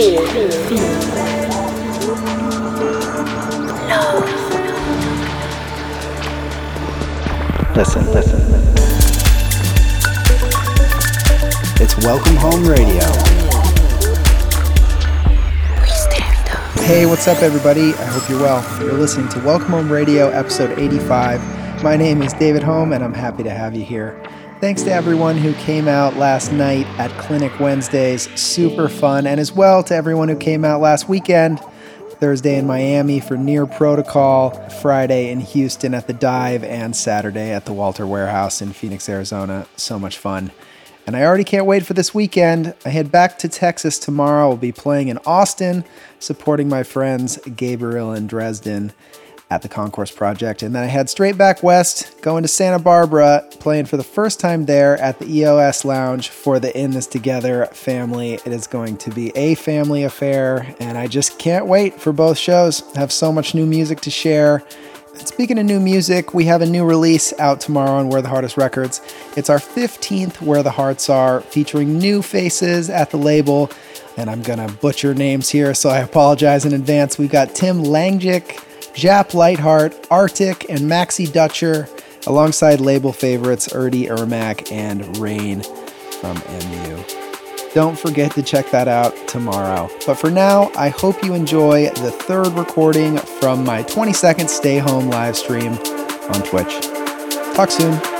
Listen, listen. It's Welcome Home Radio. Hey, what's up, everybody? I hope you're well. You're listening to Welcome Home Radio, episode 85. My name is David Hohme, and I'm happy to have you here. Thanks to everyone who came out last night at Clinic Wednesdays. Super fun. And as well to everyone who came out last weekend. Thursday in Miami for Near Protocol, Friday in Houston at the Dive, and Saturday at the Walter Warehouse in Phoenix, Arizona. So much fun. And I already can't wait for this weekend. I head back to Texas tomorrow. I'll be playing in Austin, supporting my friends Gabriel and Dresden at the Concourse Project. And then I head straight back west, going to Santa Barbara, playing for the first time there at the EOS Lounge for the In This Together family. It is going to be a family affair, and I just can't wait for both shows. Have so much new music to share. Speaking of new music, we have a new release out tomorrow on Where the Heart Is Records. It's our 15th Where the Hearts Are, featuring new faces at the label. And I'm gonna butcher names here, so I apologize in advance. We've got Tim Langjick, Jap Lightheart, Arctic, and Maxi Dutcher, alongside label favorites Erdi Irmak and Rain from MU. Don't forget to check that out tomorrow. But for now, I hope you enjoy the third recording from my 20 second stay home live stream on Twitch. Talk soon.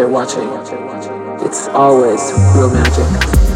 Out watching. It's always real magic.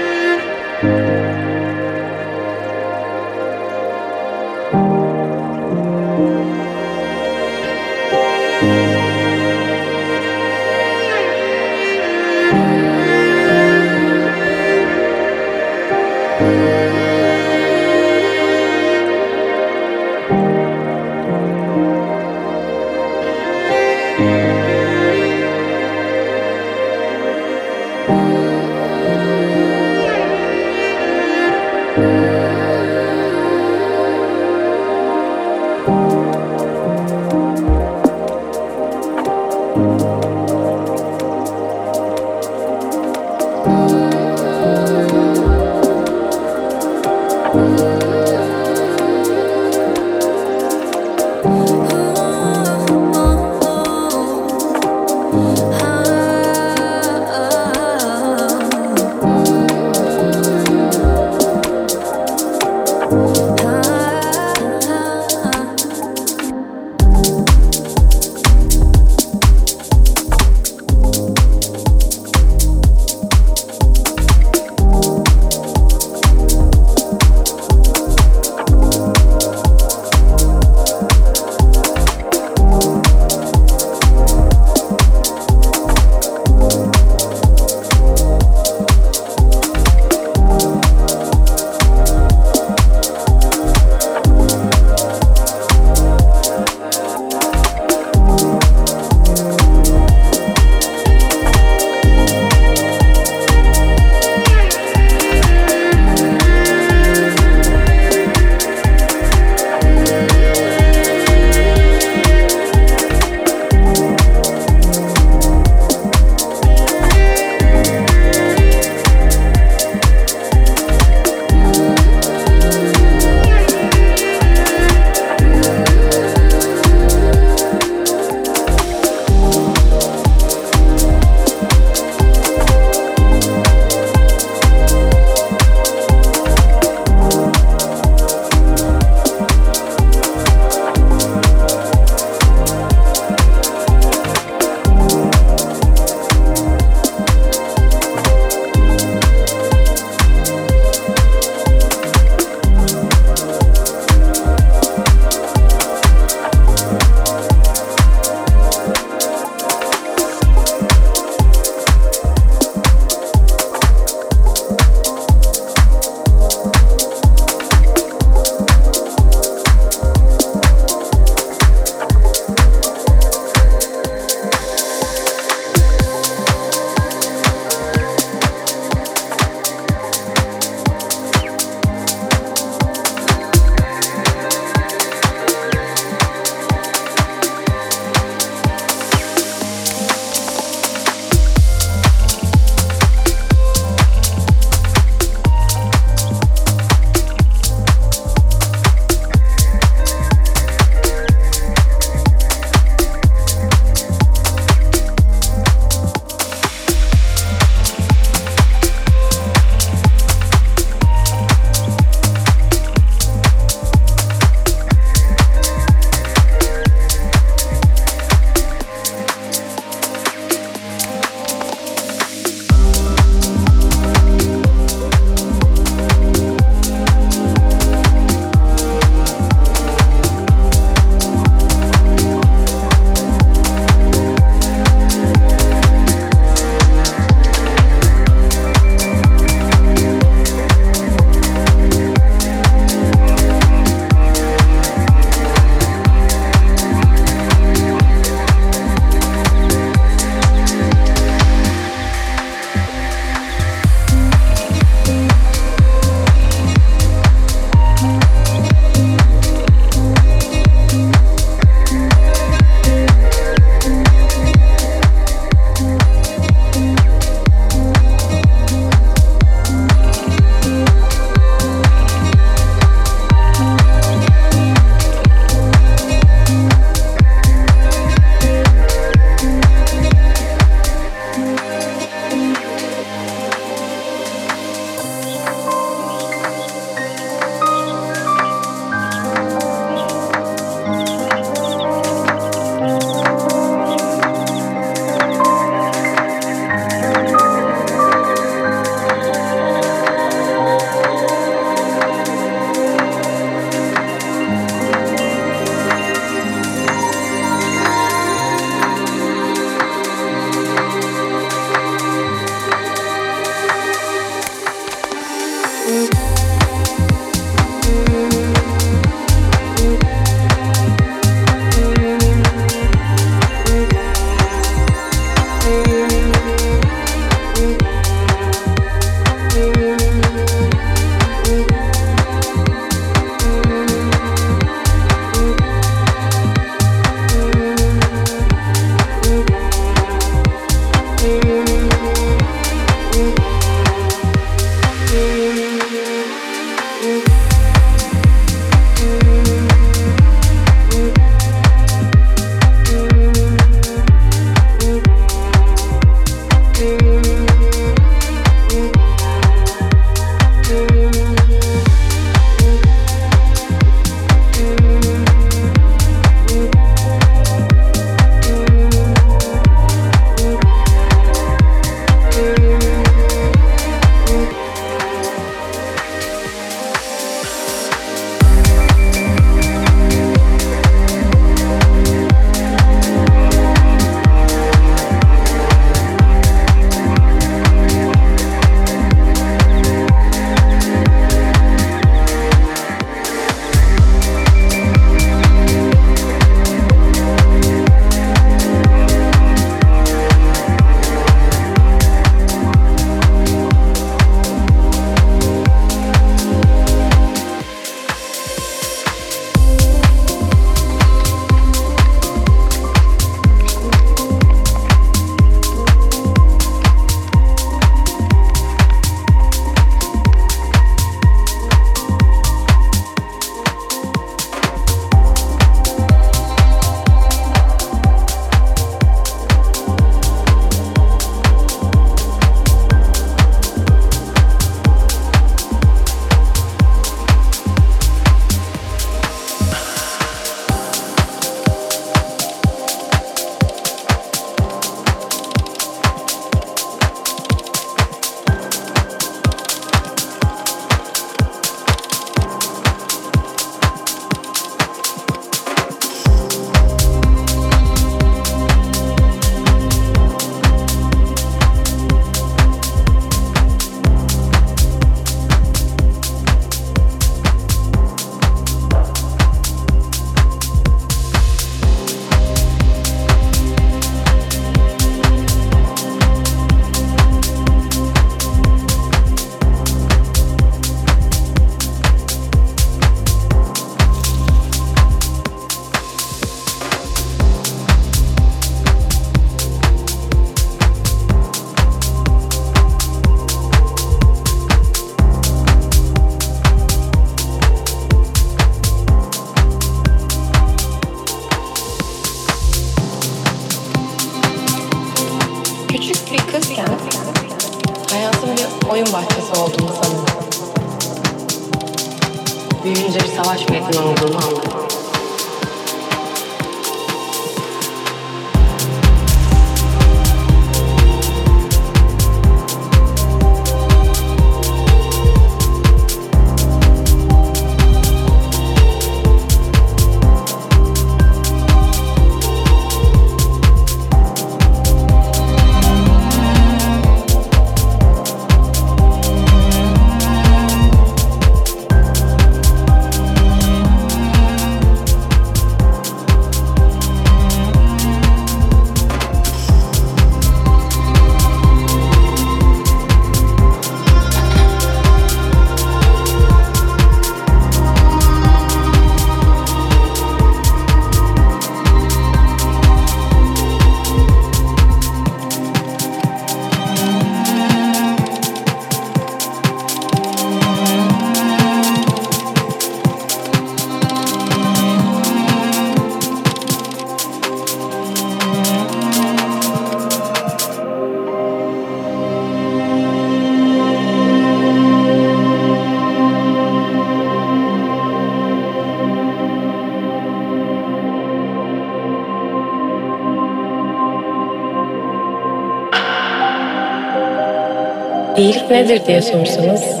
İyilik nedir diye sorsanız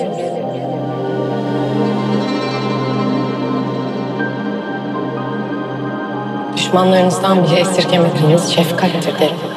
düşmanlarınızdan bile esirgemediğiniz şefkattir derim.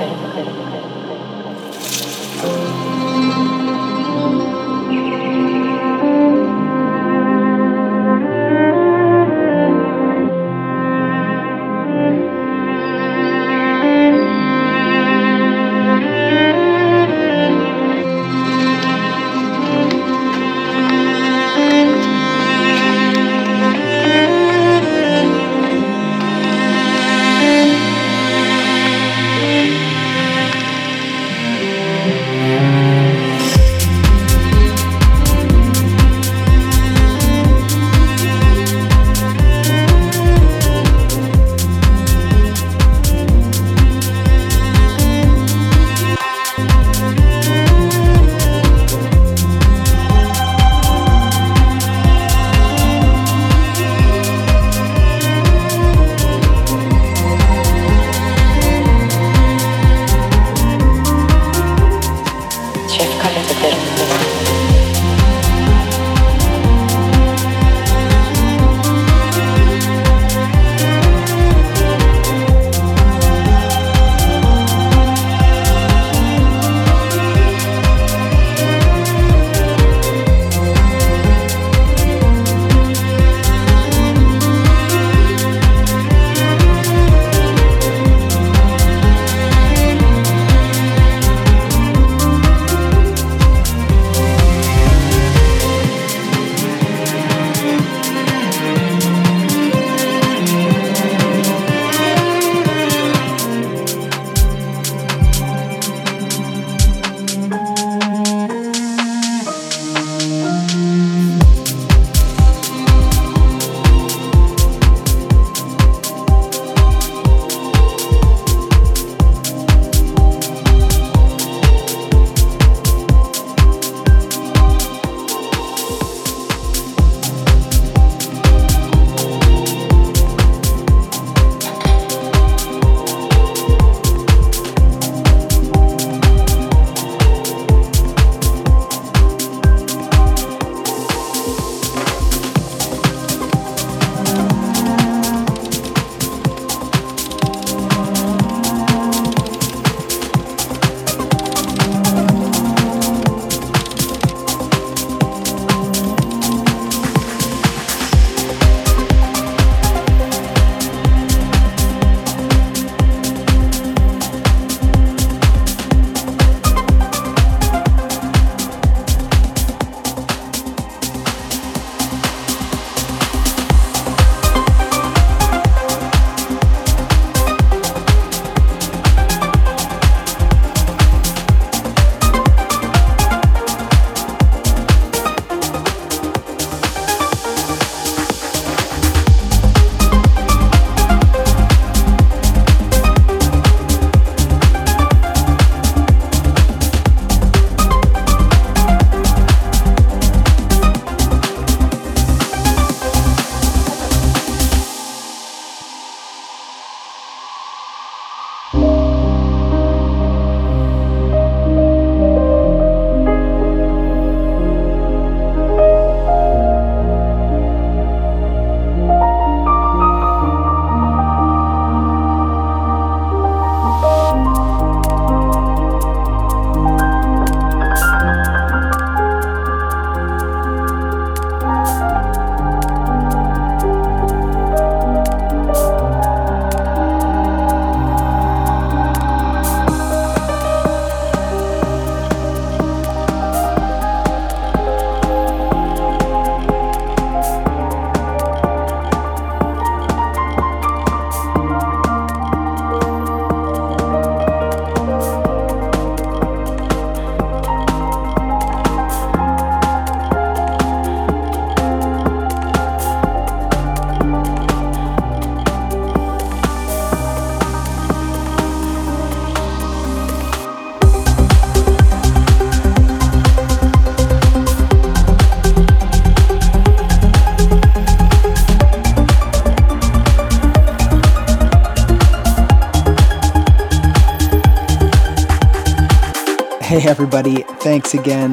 Everybody, thanks again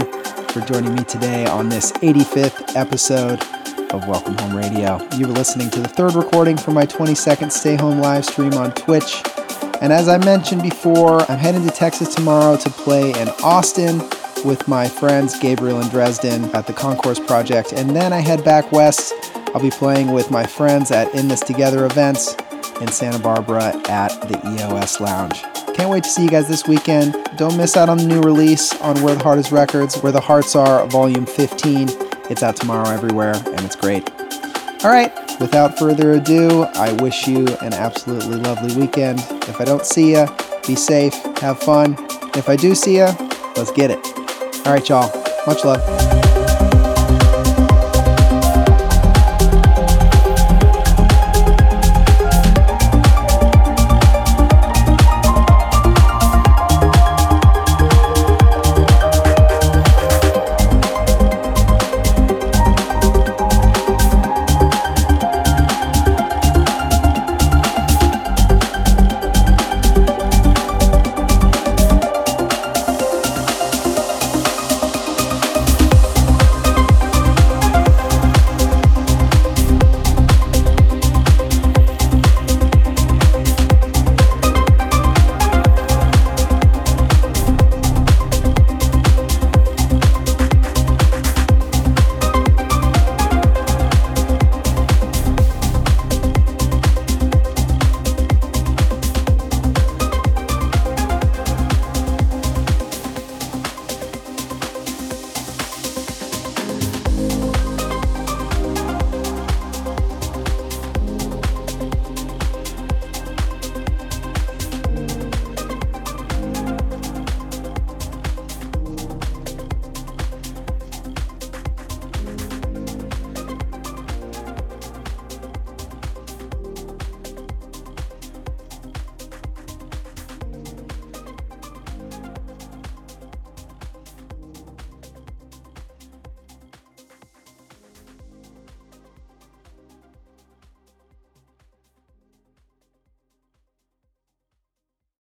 for joining me today on this 85th episode of Welcome Home Radio. You were listening to the third recording for my 20 second stay home live stream on Twitch. And as I mentioned before, I'm heading to Texas tomorrow to play in Austin with my friends Gabriel and Dresden at the Concourse Project. And then I head back west. I'll be playing with my friends at In This Together events in Santa Barbara at the EOS Lounge. Can't wait to see you guys this weekend. Don't miss out on the new release on Where the Heart Is Records, Where the Hearts Are, Volume 15. It's out tomorrow everywhere, and it's great. All right, without further ado, I wish you an absolutely lovely weekend. If I don't see you, be safe, have fun. If I do see you, let's get it. All right, y'all. Much love.